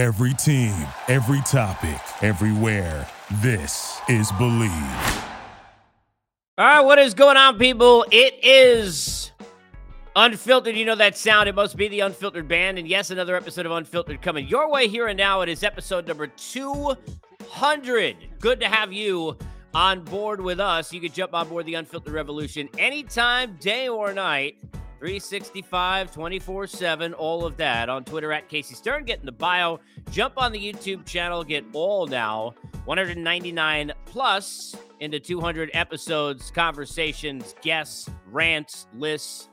Every team, every topic, everywhere. This is Bleav. All right, what is going on, people? It is Unfiltered. You know that sound. It must be the Unfiltered Band. And yes, another episode of Unfiltered coming your way here and now. It is episode number 200. Good to have you on board with us. You can jump on board the Unfiltered Revolution anytime, day or night. 365, 24 7, all of that on Twitter at Casey Stern. Get in the bio, jump on the YouTube channel, get all now. 199 plus into 200 episodes, conversations, guests, rants, lists,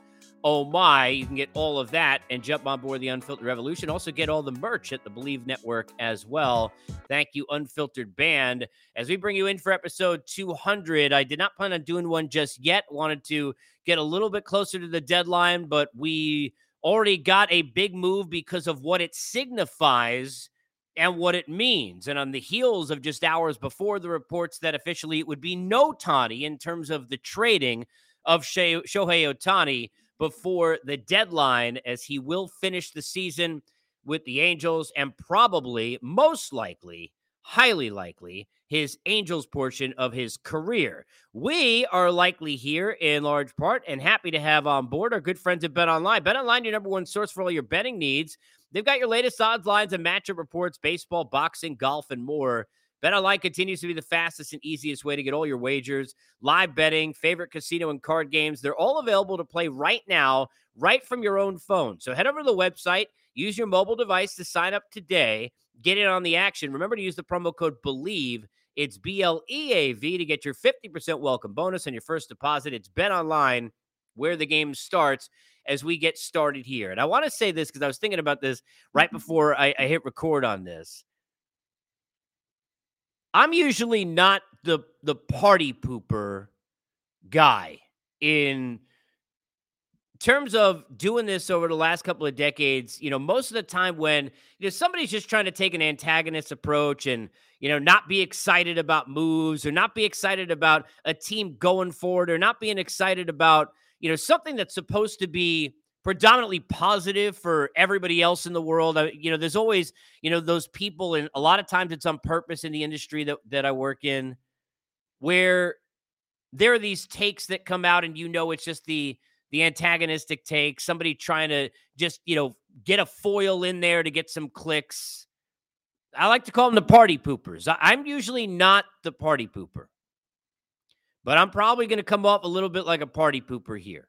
oh my, you can get all of that and jump on board the Unfiltered Revolution. Also, get all the merch at the Bleav Network as well. Thank you, Unfiltered Band. As we bring you in for episode 200, I did not plan on doing one just yet. Wanted to get a little bit closer to the deadline, but we already got a big move because of what it signifies and what it means. And on the heels of just hours before the reports that officially it would be no Tani in terms of the trading of Shohei Ohtani before the deadline, as he will finish the season with the Angels and probably, most likely, highly likely, his Angels portion of his career. We are likely here in large part and happy to have on board our good friends at Bet Online. Bet Online, your number one source for all your betting needs. They've got your latest odds, lines, and matchup reports, baseball, boxing, golf, and more. BetOnline continues to be the fastest and easiest way to get all your wagers, live betting, favorite casino and card games. They're all available to play right now, right from your own phone. So head over to the website, use your mobile device to sign up today, get in on the action. Remember to use the promo code BLEAV. It's B L E A V to get your 50% welcome bonus on your first deposit. It's BetOnline where the game starts as we get started here. And I want to say this because I was thinking about this right mm-hmm. before I, I hit record on this. I'm usually not the the party pooper guy in terms of doing this over the last couple of decades, you know, most of the time when you know somebody's just trying to take an antagonist approach and you know not be excited about moves or not be excited about a team going forward or not being excited about you know something that's supposed to be predominantly positive for everybody else in the world. I, you know, there's always, you know, those people, and a lot of times it's on purpose in the industry that, that I work in, where there are these takes that come out, and you know, it's just the the antagonistic take, somebody trying to just, you know, get a foil in there to get some clicks. I like to call them the party poopers. I, I'm usually not the party pooper, but I'm probably going to come off a little bit like a party pooper here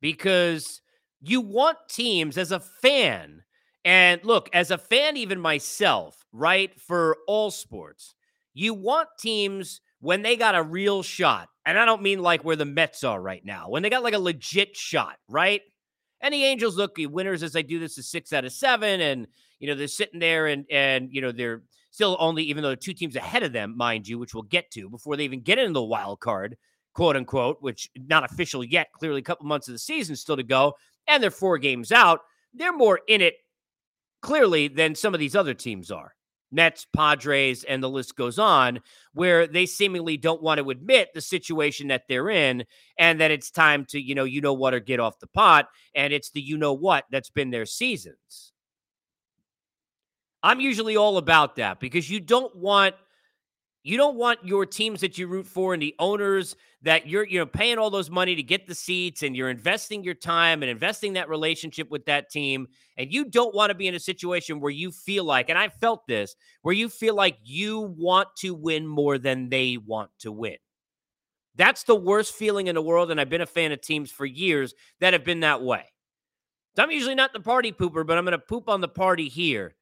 because you want teams as a fan. And look, as a fan, even myself, right, for all sports, you want teams when they got a real shot. And I don't mean like where the Mets are right now, when they got like a legit shot, right? And the Angels look winners as they do this is six out of seven. And, you know, they're sitting there and, and, you know, they're still only, even though two teams ahead of them, mind you, which we'll get to before they even get into the wild card, quote unquote, which not official yet. Clearly, a couple months of the season still to go, and they're four games out. They're more in it clearly than some of these other teams are. Mets, Padres, and the list goes on, where they seemingly don't want to admit the situation that they're in and that it's time to, you know, you know what, or get off the pot. And it's the you know what that's been their seasons. I'm usually all about that because you don't want you don't want your teams that you root for and the owners that you're you know paying all those money to get the seats and you're investing your time and investing that relationship with that team and you don't want to be in a situation where you feel like and I felt this where you feel like you want to win more than they want to win. That's the worst feeling in the world and I've been a fan of teams for years that have been that way. So I'm usually not the party pooper, but I'm going to poop on the party here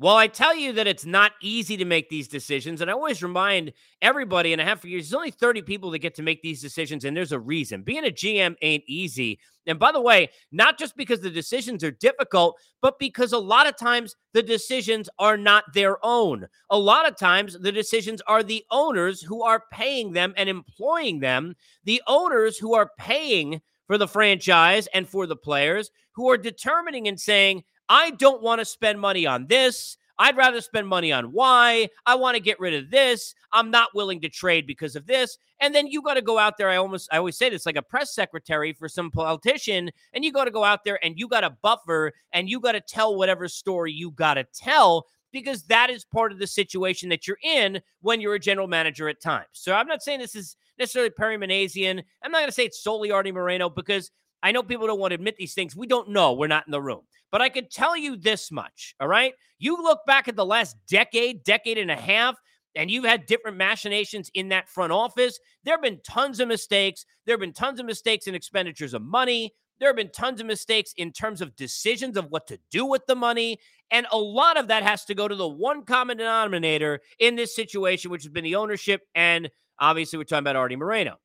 well, I tell you that it's not easy to make these decisions, and I always remind everybody, and I have for years, there's only 30 people that get to make these decisions, and there's a reason. Being a GM ain't easy. And by the way, not just because the decisions are difficult, but because a lot of times the decisions are not their own. A lot of times the decisions are the owners who are paying them and employing them, the owners who are paying for the franchise and for the players who are determining and saying, I don't want to spend money on this. I'd rather spend money on Y. I want to get rid of this. I'm not willing to trade because of this. And then you got to go out there. I almost, I always say this like a press secretary for some politician, and you got to go out there and you got to buffer and you got to tell whatever story you got to tell because that is part of the situation that you're in when you're a general manager at times. So I'm not saying this is necessarily Perry. I'm not going to say it's solely Arte Moreno because I know people don't want to admit these things. We don't know. We're not in the room. But I can tell you this much, all right? You look back at the last decade, decade and a half, and you've had different machinations in that front office. There have been tons of mistakes. There have been tons of mistakes in expenditures of money. There have been tons of mistakes in terms of decisions of what to do with the money. And a lot of that has to go to the one common denominator in this situation, which has been the ownership. And obviously, we're talking about Arte Moreno.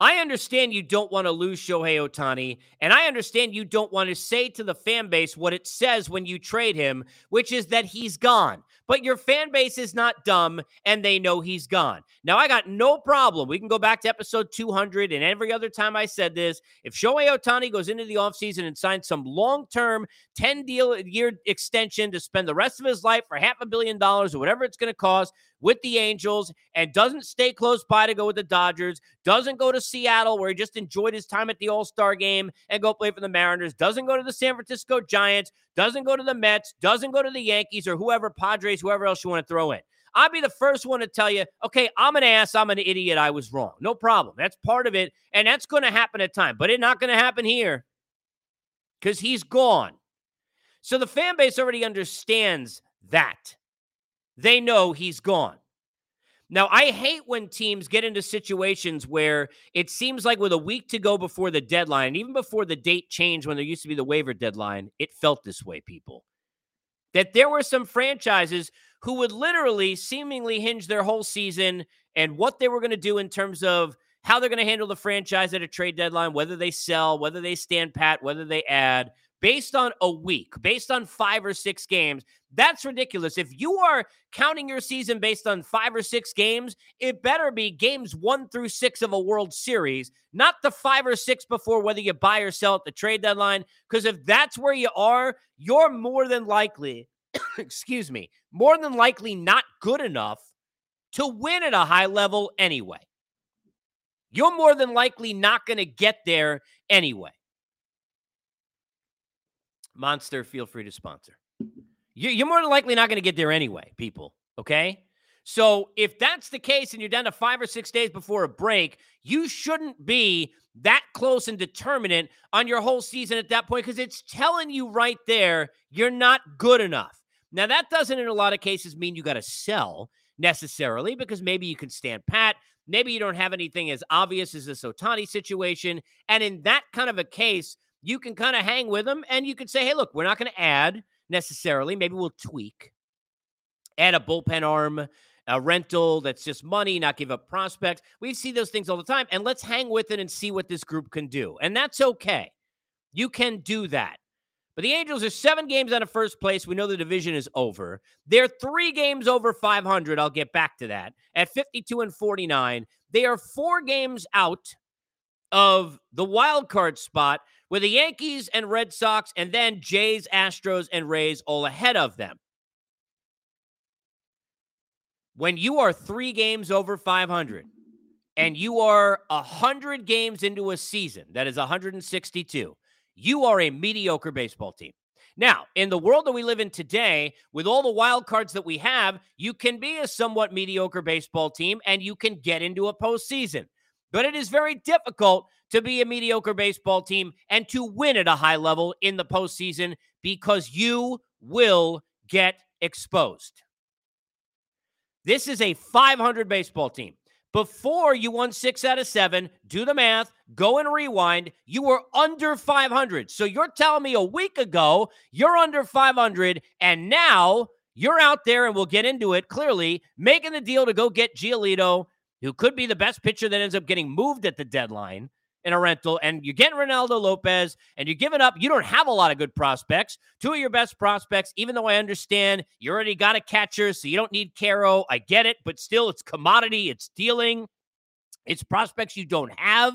I understand you don't want to lose Shohei Ohtani, and I understand you don't want to say to the fan base what it says when you trade him, which is that he's gone. But your fan base is not dumb and they know he's gone. Now, I got no problem. We can go back to episode 200 and every other time I said this. If Shohei Ohtani goes into the offseason and signs some long term 10 deal year extension to spend the rest of his life for half a billion dollars or whatever it's going to cost with the Angels and doesn't stay close by to go with the Dodgers, doesn't go to Seattle where he just enjoyed his time at the All Star game and go play for the Mariners, doesn't go to the San Francisco Giants, doesn't go to the Mets, doesn't go to the Yankees or whoever, Padres, whoever else you want to throw in. I'd be the first one to tell you, okay, I'm an ass. I'm an idiot. I was wrong. No problem. That's part of it. And that's going to happen at time, but it's not going to happen here because he's gone. So the fan base already understands that. They know he's gone. Now, I hate when teams get into situations where it seems like with a week to go before the deadline, even before the date changed when there used to be the waiver deadline, it felt this way, people. That there were some franchises who would literally seemingly hinge their whole season and what they were going to do in terms of how they're going to handle the franchise at a trade deadline, whether they sell, whether they stand pat, whether they add, based on a week, based on five or six games. That's ridiculous. If you are counting your season based on five or six games, it better be games one through six of a World Series, not the five or six before whether you buy or sell at the trade deadline. Because if that's where you are, you're more than likely, excuse me, more than likely not good enough to win at a high level anyway. You're more than likely not going to get there anyway. Monster, feel free to sponsor. You're more than likely not going to get there anyway, people. Okay. So if that's the case and you're down to five or six days before a break, you shouldn't be that close and determinate on your whole season at that point because it's telling you right there you're not good enough. Now, that doesn't in a lot of cases mean you got to sell necessarily because maybe you can stand pat. Maybe you don't have anything as obvious as this Ohtani situation. And in that kind of a case, you can kind of hang with them and you can say, hey, look, we're not going to add necessarily. Maybe we'll tweak, add a bullpen arm, a rental that's just money, not give up prospects. We see those things all the time. And let's hang with it and see what this group can do. And that's okay. You can do that. But the Angels are seven games out of first place. We know the division is over. They're three games over 500. I'll get back to that at 52 and 49. They are four games out of the wild card spot with the Yankees and Red Sox, and then Jays, Astros, and Rays all ahead of them. When you are three games over 500 and you are 100 games into a season, that is 162, you are a mediocre baseball team. Now, in the world that we live in today, with all the wild cards that we have, you can be a somewhat mediocre baseball team and you can get into a postseason. But it is very difficult to be a mediocre baseball team and to win at a high level in the postseason because you will get exposed. This is a 500 baseball team. Before you won six out of seven, do the math, go and rewind. You were under 500. So you're telling me a week ago you're under 500, and now you're out there, and we'll get into it clearly, making the deal to go get Giolito who could be the best pitcher that ends up getting moved at the deadline in a rental, and you're getting Reynaldo Lopez, and you're giving up. You don't have a lot of good prospects. Two of your best prospects, even though I understand you already got a catcher, so you don't need Quero. I get it, but still, it's commodity, it's dealing, it's prospects you don't have.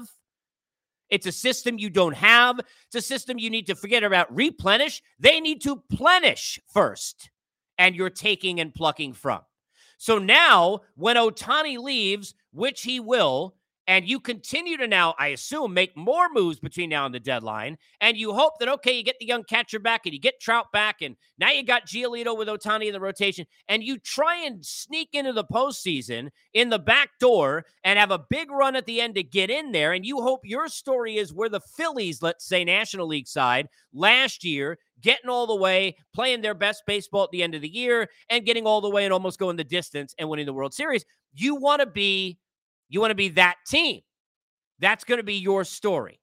It's a system you don't have. It's a system you need to forget about replenish. They need to plenish first, and you're taking and plucking from. So now, when Ohtani leaves, which he will, and you continue to now, I assume, make more moves between now and the deadline. And you hope that, okay, you get the young catcher back and you get Trout back. And now you got Giolito with Ohtani in the rotation. And you try and sneak into the postseason in the back door and have a big run at the end to get in there. And you hope your story is where the Phillies, let's say National League side, last year, getting all the way, playing their best baseball at the end of the year, and getting all the way and almost going the distance and winning the World Series. You want to be you want to be that team. That's going to be your story.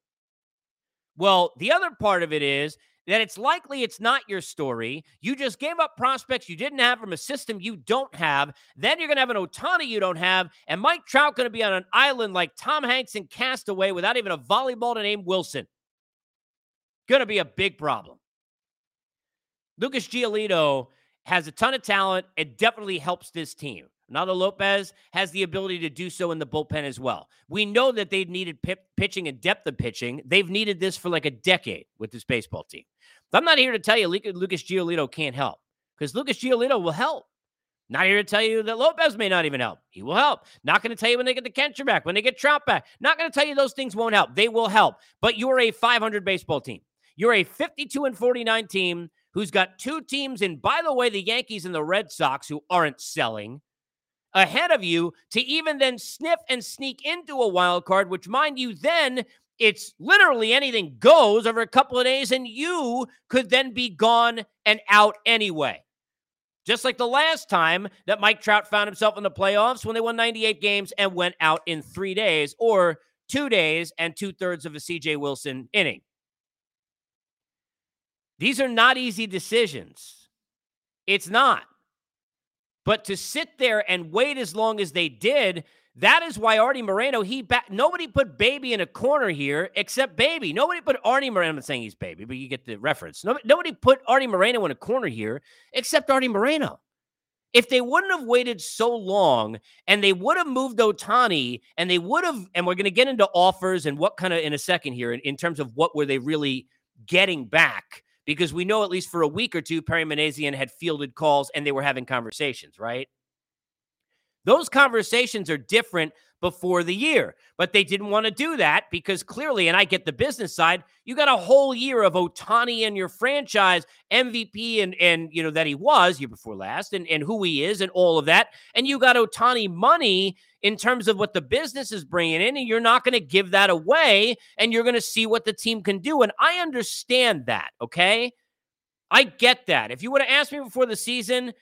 Well, the other part of it is that it's likely it's not your story. You just gave up prospects you didn't have from a system you don't have. Then you're going to have an Ohtani you don't have, and Mike Trout going to be on an island like Tom Hanks in Castaway without even a volleyball to name Wilson. Going to be a big problem. Lucas Giolito has a ton of talent. It definitely helps this team. Ronaldo Lopez has the ability to do so in the bullpen as well. We know that they've needed pitching and depth of pitching. They've needed this for like a decade with this baseball team. I'm not here to tell you Lucas Giolito can't help because Lucas Giolito will help. Not here to tell you that Lopez may not even help. He will help. Not going to tell you when they get the catcher back, when they get Trout back. Not going to tell you those things won't help. They will help. But you're a 500 baseball team. You're a 52 and 49 team who's got two teams, and by the way, the Yankees and the Red Sox who aren't selling ahead of you to even then sniff and sneak into a wild card, which, mind you, then it's literally anything goes over a couple of days, and you could then be gone and out anyway. Just like the last time that Mike Trout found himself in the playoffs when they won 98 games and went out in three days or two days and two thirds of a CJ Wilson inning. These are not easy decisions. It's not. But to sit there and wait as long as they did, that is why Arte Moreno, he back nobody put baby in a corner here except baby. Nobody put Arte Moreno. I'm not saying he's baby, but you get the reference. Nobody, nobody put Arte Moreno in a corner here except Arte Moreno. If they wouldn't have waited so long and they would have moved Ohtani and they would have, and we're going to get into offers and what kind of in a second here in, in terms of what were they really getting back because we know at least for a week or two, Perry Minasian had fielded calls and they were having conversations, right? Those conversations are different before the year, but they didn't want to do that because clearly, and I get the business side, you got a whole year of Ohtani and your franchise MVP and and you know that he was year before last and and who he is and all of that, and you got Ohtani money in terms of what the business is bringing in, and you're not going to give that away, and you're going to see what the team can do, and I understand that, okay. I get that. If you would have asked me before the season,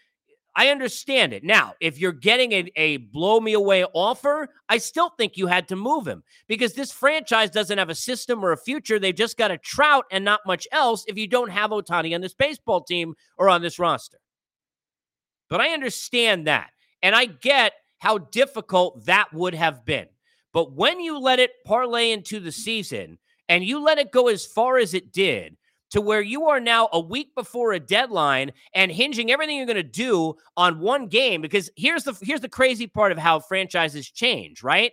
I understand it. Now, if you're getting a, a blow me away offer, I still think you had to move him because this franchise doesn't have a system or a future. They've just got a trout and not much else if you don't have Ohtani on this baseball team or on this roster. But I understand that. And I get how difficult that would have been. But when you let it parlay into the season and you let it go as far as it did, to where you are now a week before a deadline and hinging everything you're going to do on one game because here's the here's the crazy part of how franchises change, right?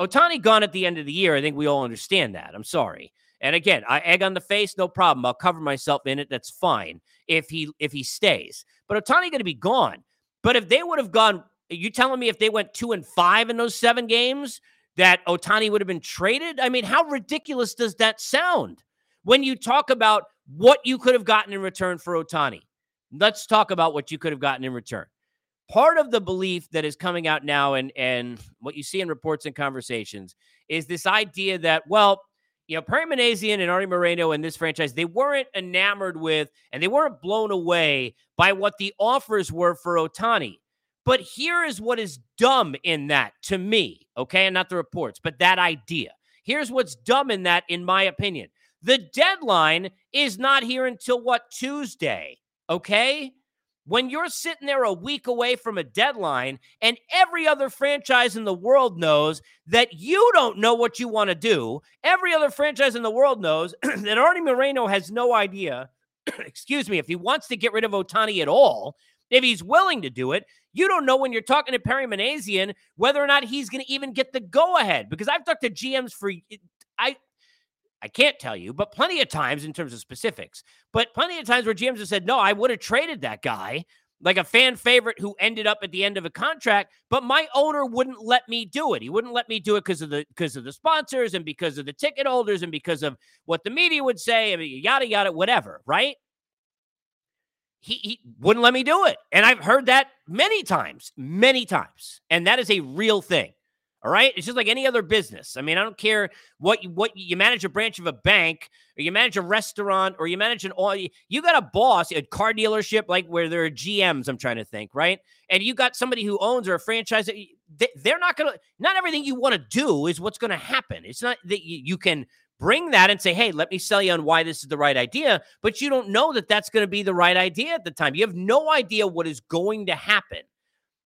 Ohtani gone at the end of the year. I think we all understand that. I'm sorry. And again, I egg on the face, no problem. I'll cover myself in it. That's fine if he if he stays. But Ohtani going to be gone. But if they would have gone, you telling me if they went two and five in those seven games, that Ohtani would have been traded? I mean, how ridiculous does that sound? When you talk about what you could have gotten in return for Ohtani. Let's talk about what you could have gotten in return. Part of the belief that is coming out now and and what you see in reports and conversations is this idea that, well, you know, Perry Minasian and Arte Moreno in this franchise, they weren't enamored with and they weren't blown away by what the offers were for Ohtani. But here is what is dumb in that to me, okay? And not the reports, but that idea. Here's what's dumb in that, in my opinion. The deadline is not here until what, Tuesday? Okay. When you're sitting there a week away from a deadline, and every other franchise in the world knows that you don't know what you want to do, every other franchise in the world knows that Arnie Moreno has no idea, excuse me, if he wants to get rid of Ohtani at all, if he's willing to do it. You don't know when you're talking to Perry Minasian whether or not he's going to even get the go ahead because I've talked to GMs for I I can't tell you, but plenty of times in terms of specifics, but plenty of times where GMs have said, no, I would have traded that guy, like a fan favorite who ended up at the end of a contract, but my owner wouldn't let me do it. He wouldn't let me do it because of the because of the sponsors and because of the ticket holders and because of what the media would say, I mean, yada yada, whatever, right? He, he wouldn't let me do it. And I've heard that many times, many times. And that is a real thing. All right, it's just like any other business. I mean, I don't care what you, what you manage a branch of a bank, or you manage a restaurant, or you manage an all. You got a boss, a car dealership, like where there are GMs. I'm trying to think, right? And you got somebody who owns or a franchise. They're not gonna. Not everything you want to do is what's going to happen. It's not that you can bring that and say, hey, let me sell you on why this is the right idea. But you don't know that that's going to be the right idea at the time. You have no idea what is going to happen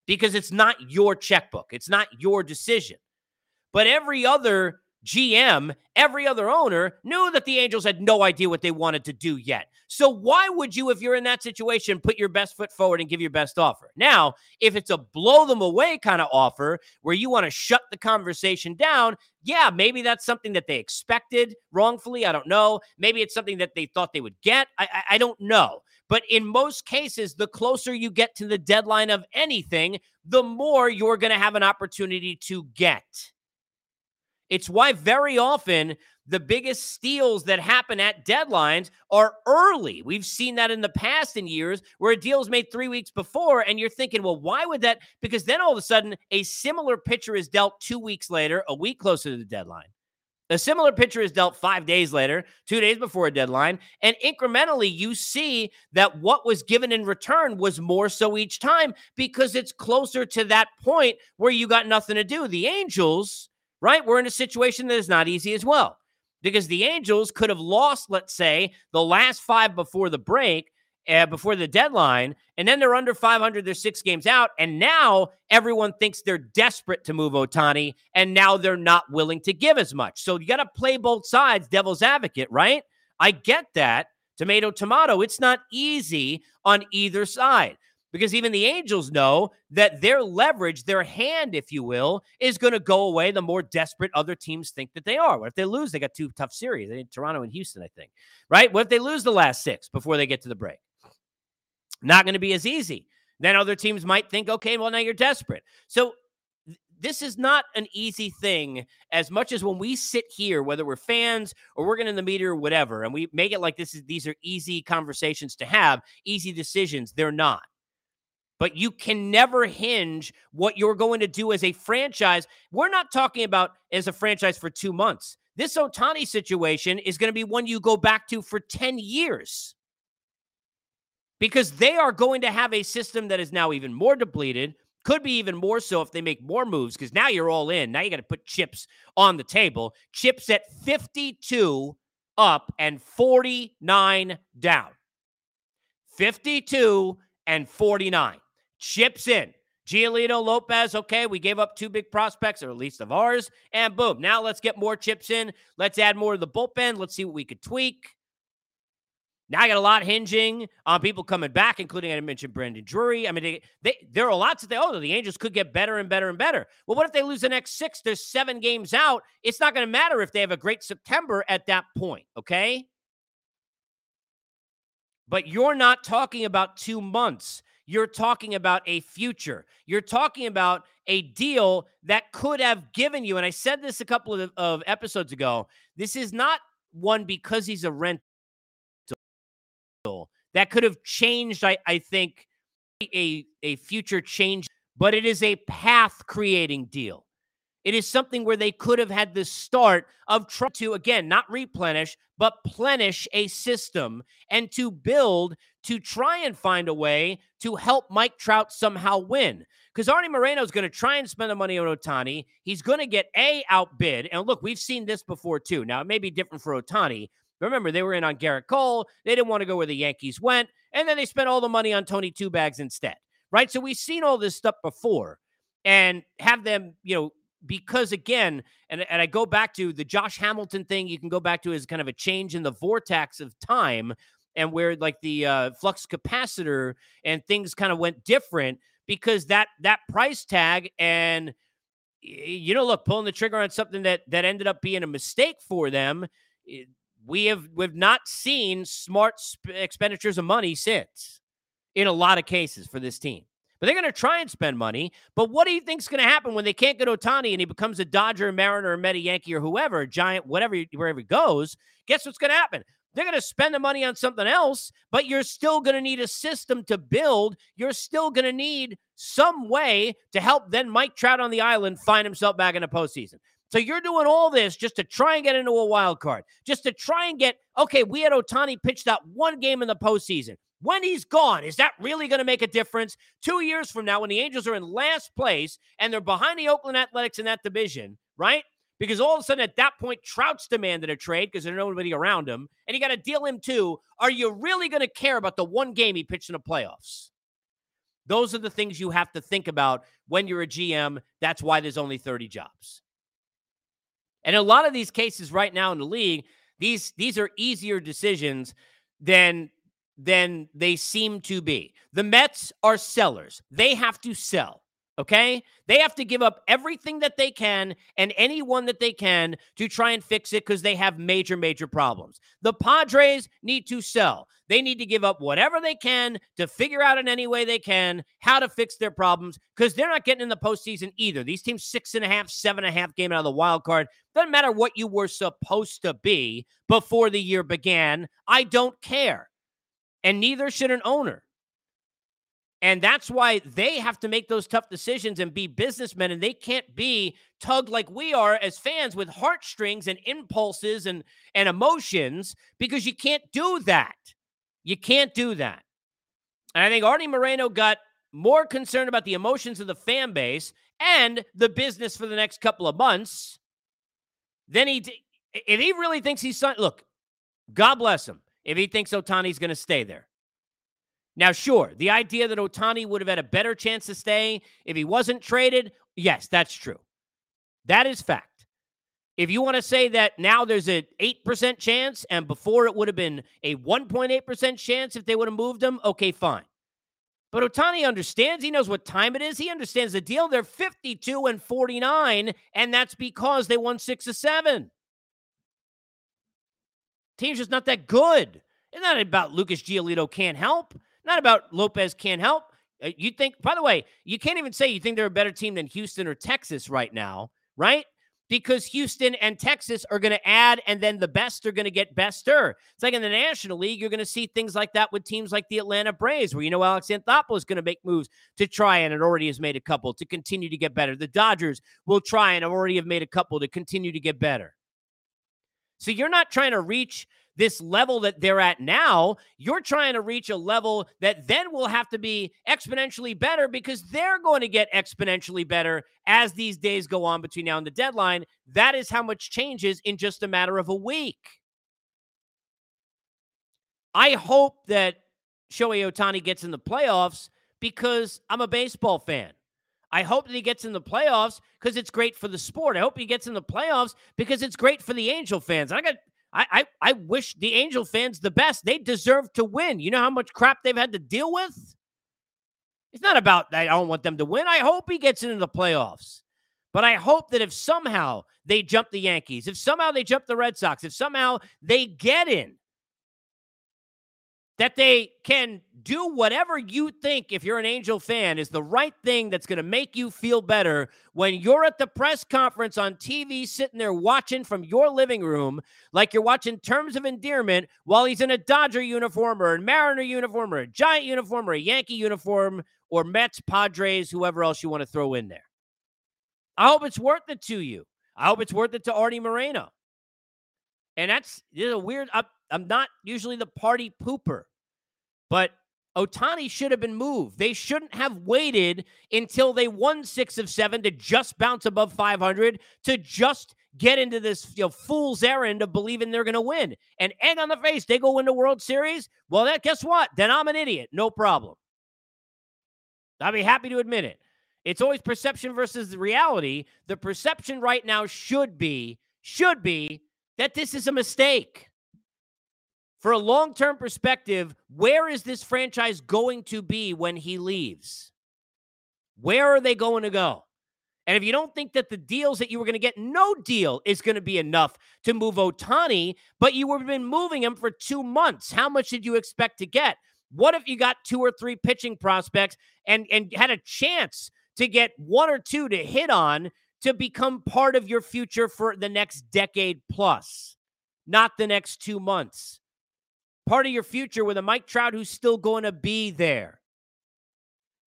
because it's not your checkbook, it's not your decision. But every other GM, every other owner knew that the Angels had no idea what they wanted to do yet. So why would you, if you're in that situation, put your best foot forward and give your best offer? Now, if it's a blow them away kind of offer where you want to shut the conversation down, yeah, maybe that's something that they expected wrongfully. I don't know. Maybe it's something that they thought they would get. I, I, I don't know. But in most cases, the closer you get to the deadline of anything, the more you're going to have an opportunity to get. It's why very often the biggest steals that happen at deadlines are early. We've seen that in the past in years where a deal is made three weeks before, and you're thinking, well, why would that? Because then all of a sudden, a similar pitcher is dealt two weeks later, a week closer to the deadline. A similar pitcher is dealt five days later, two days before a deadline. And incrementally, you see that what was given in return was more so each time because it's closer to that point where you got nothing to do. The Angels, right, we're in a situation that is not easy as well because the Angels could have lost, let's say, the last five before the break uh, before the deadline, and then they're under 500. They're six games out, and now everyone thinks they're desperate to move Ohtani, and now they're not willing to give as much. So you got to play both sides, devil's advocate, right? I get that. Tomato, tomato. It's not easy on either side because even the Angels know that their leverage, their hand, if you will, is going to go away the more desperate other teams think that they are. What if they lose? They got two tough series, Toronto and Houston, I think, right? What if they lose the last six before they get to the break? Not going to be as easy. Then other teams might think, okay, well, now you're desperate. So this is not an easy thing as much as when we sit here, whether we're fans or working in the media or whatever, and we make it like this is these are easy conversations to have, easy decisions. They're not. But you can never hinge what you're going to do as a franchise. We're not talking about as a franchise for two months. This Ohtani situation is going to be one you go back to for 10 years because they are going to have a system that is now even more depleted. Could be even more so if they make more moves because now you're all in. Now you got to put chips on the table. Chips at 52 up and 49 down. 52 and 49. Chips in. Giolito Lopez, okay, we gave up two big prospects, or at least of ours, and boom. Now let's get more chips in. Let's add more to the bullpen. Let's see what we could tweak. Now I got a lot hinging on people coming back, including I mentioned Brandon Drury. I mean, they, they, there are lots of things. Oh, the Angels could get better and better and better. Well, what if they lose the next six? There's seven games out. It's not going to matter if they have a great September at that point, okay? But you're not talking about two months. You're talking about a future. You're talking about a deal that could have given you, and I said this a couple of, of episodes ago. This is not one because he's a rent that could have changed, I, I think, a, a future change, but it is a path creating deal. It is something where they could have had the start of trying to, again, not replenish, but plenish a system and to build to try and find a way to help Mike Trout somehow win. Because Arnie Moreno is going to try and spend the money on Ohtani. He's going to get A, outbid. And look, we've seen this before too. Now, it may be different for Ohtani, Remember, they were in on Gerrit Cole. They didn't want to go where the Yankees went. And then they spent all the money on Tony Two Bags instead. Right. So we've seen all this stuff before and have them, you know, because again, and, and I go back to the Josh Hamilton thing, you can go back to as kind of a change in the vortex of time and where like the uh, flux capacitor and things kind of went different because that that price tag and you know look pulling the trigger on something that that ended up being a mistake for them we have we've not seen smart sp- expenditures of money since in a lot of cases for this team. But they're going to try and spend money. But what do you think's going to happen when they can't get Ohtani and he becomes a Dodger, Mariner, or Meta Yankee or whoever, a Giant, whatever, wherever he goes? Guess what's going to happen? They're going to spend the money on something else, but you're still going to need a system to build. You're still going to need some way to help then Mike Trout on the island find himself back in the postseason. So you're doing all this just to try and get into a wild card, just to try and get, okay, we had Ohtani pitch that one game in the postseason. When he's gone, is that really going to make a difference? Two years from now, when the Angels are in last place and they're behind the Oakland Athletics in that division, right? Because all of a sudden at that point, Trout's demanded a trade because there's nobody around him, and you got to deal him too. Are you really going to care about the one game he pitched in the playoffs? Those are the things you have to think about when you're a GM. That's why there's only 30 jobs. And a lot of these cases right now in the league, these these are easier decisions than than they seem to be. The Mets are sellers. They have to sell. Okay. They have to give up everything that they can and anyone that they can to try and fix it because they have major, major problems. The Padres need to sell. They need to give up whatever they can to figure out in any way they can how to fix their problems because they're not getting in the postseason either. These teams, six and a half, seven and a half game out of the wild card. Doesn't matter what you were supposed to be before the year began. I don't care. And neither should an owner. And that's why they have to make those tough decisions and be businessmen. And they can't be tugged like we are as fans with heartstrings and impulses and, and emotions because you can't do that. You can't do that. And I think Arte Moreno got more concerned about the emotions of the fan base and the business for the next couple of months than he. If he really thinks he's look, God bless him. If he thinks Ohtani's going to stay there, now, sure, the idea that Ohtani would have had a better chance to stay if he wasn't traded, yes, that's true. That is fact. If you want to say that now there's an 8% chance and before it would have been a 1.8% chance if they would have moved him, okay, fine. But Ohtani understands. He knows what time it is. He understands the deal. They're 52 and 49, and that's because they won six of seven. Team's just not that good. It's not about Lucas Giolito can't help. Not about Lopez can't help. Uh, you think, by the way, you can't even say you think they're a better team than Houston or Texas right now, right? Because Houston and Texas are going to add, and then the best are going to get bester. It's like in the National League, you're going to see things like that with teams like the Atlanta Braves, where you know Alex Anthopoulos is going to make moves to try, and it already has made a couple to continue to get better. The Dodgers will try and already have made a couple to continue to get better. So you're not trying to reach this level that they're at now, you're trying to reach a level that then will have to be exponentially better because they're going to get exponentially better as these days go on between now and the deadline. That is how much changes in just a matter of a week. I hope that Shohei Ohtani gets in the playoffs because I'm a baseball fan. I hope that he gets in the playoffs because it's great for the sport. I hope he gets in the playoffs because it's great for the Angel fans. I got I, I I wish the Angel fans the best. They deserve to win. You know how much crap they've had to deal with? It's not about I don't want them to win. I hope he gets into the playoffs. But I hope that if somehow they jump the Yankees, if somehow they jump the Red Sox, if somehow they get in, that they can do whatever you think, if you're an Angel fan, is the right thing that's going to make you feel better when you're at the press conference on TV, sitting there watching from your living room, like you're watching Terms of Endearment while he's in a Dodger uniform or a Mariner uniform or a Giant uniform or a Yankee uniform or Mets, Padres, whoever else you want to throw in there. I hope it's worth it to you. I hope it's worth it to Arte Moreno. And that's this is a weird. I'm not usually the party pooper, but Ohtani should have been moved. They shouldn't have waited until they won six of seven to just bounce above 500 to just get into this you know, fool's errand of believing they're going to win. And egg on the face, they go win the World Series. Well, that guess what? Then I'm an idiot. No problem. I'll be happy to admit it. It's always perception versus reality. The perception right now should be should be that this is a mistake. For a long term perspective, where is this franchise going to be when he leaves? Where are they going to go? And if you don't think that the deals that you were going to get, no deal is going to be enough to move Ohtani, but you have been moving him for two months. How much did you expect to get? What if you got two or three pitching prospects and, and had a chance to get one or two to hit on to become part of your future for the next decade plus, not the next two months? Part of your future with a Mike Trout who's still going to be there.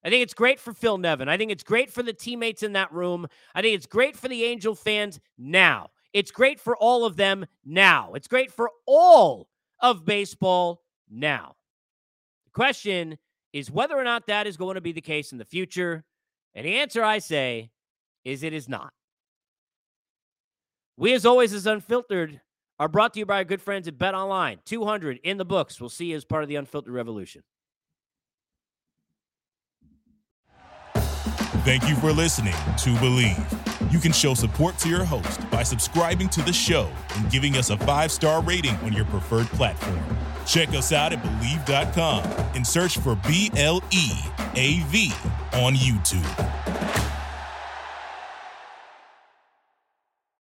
I think it's great for Phil Nevin. I think it's great for the teammates in that room. I think it's great for the Angel fans now. It's great for all of them now. It's great for all of baseball now. The question is whether or not that is going to be the case in the future. And the answer I say is it is not. We, as always, as Unfiltered, are brought to you by our good friends at Bet Online. 200 in the books. We'll see you as part of the Unfiltered Revolution. Thank you for listening to Bleav. You can show support to your host by subscribing to the show and giving us a five star rating on your preferred platform. Check us out at Bleav.com and search for B L E A V on YouTube.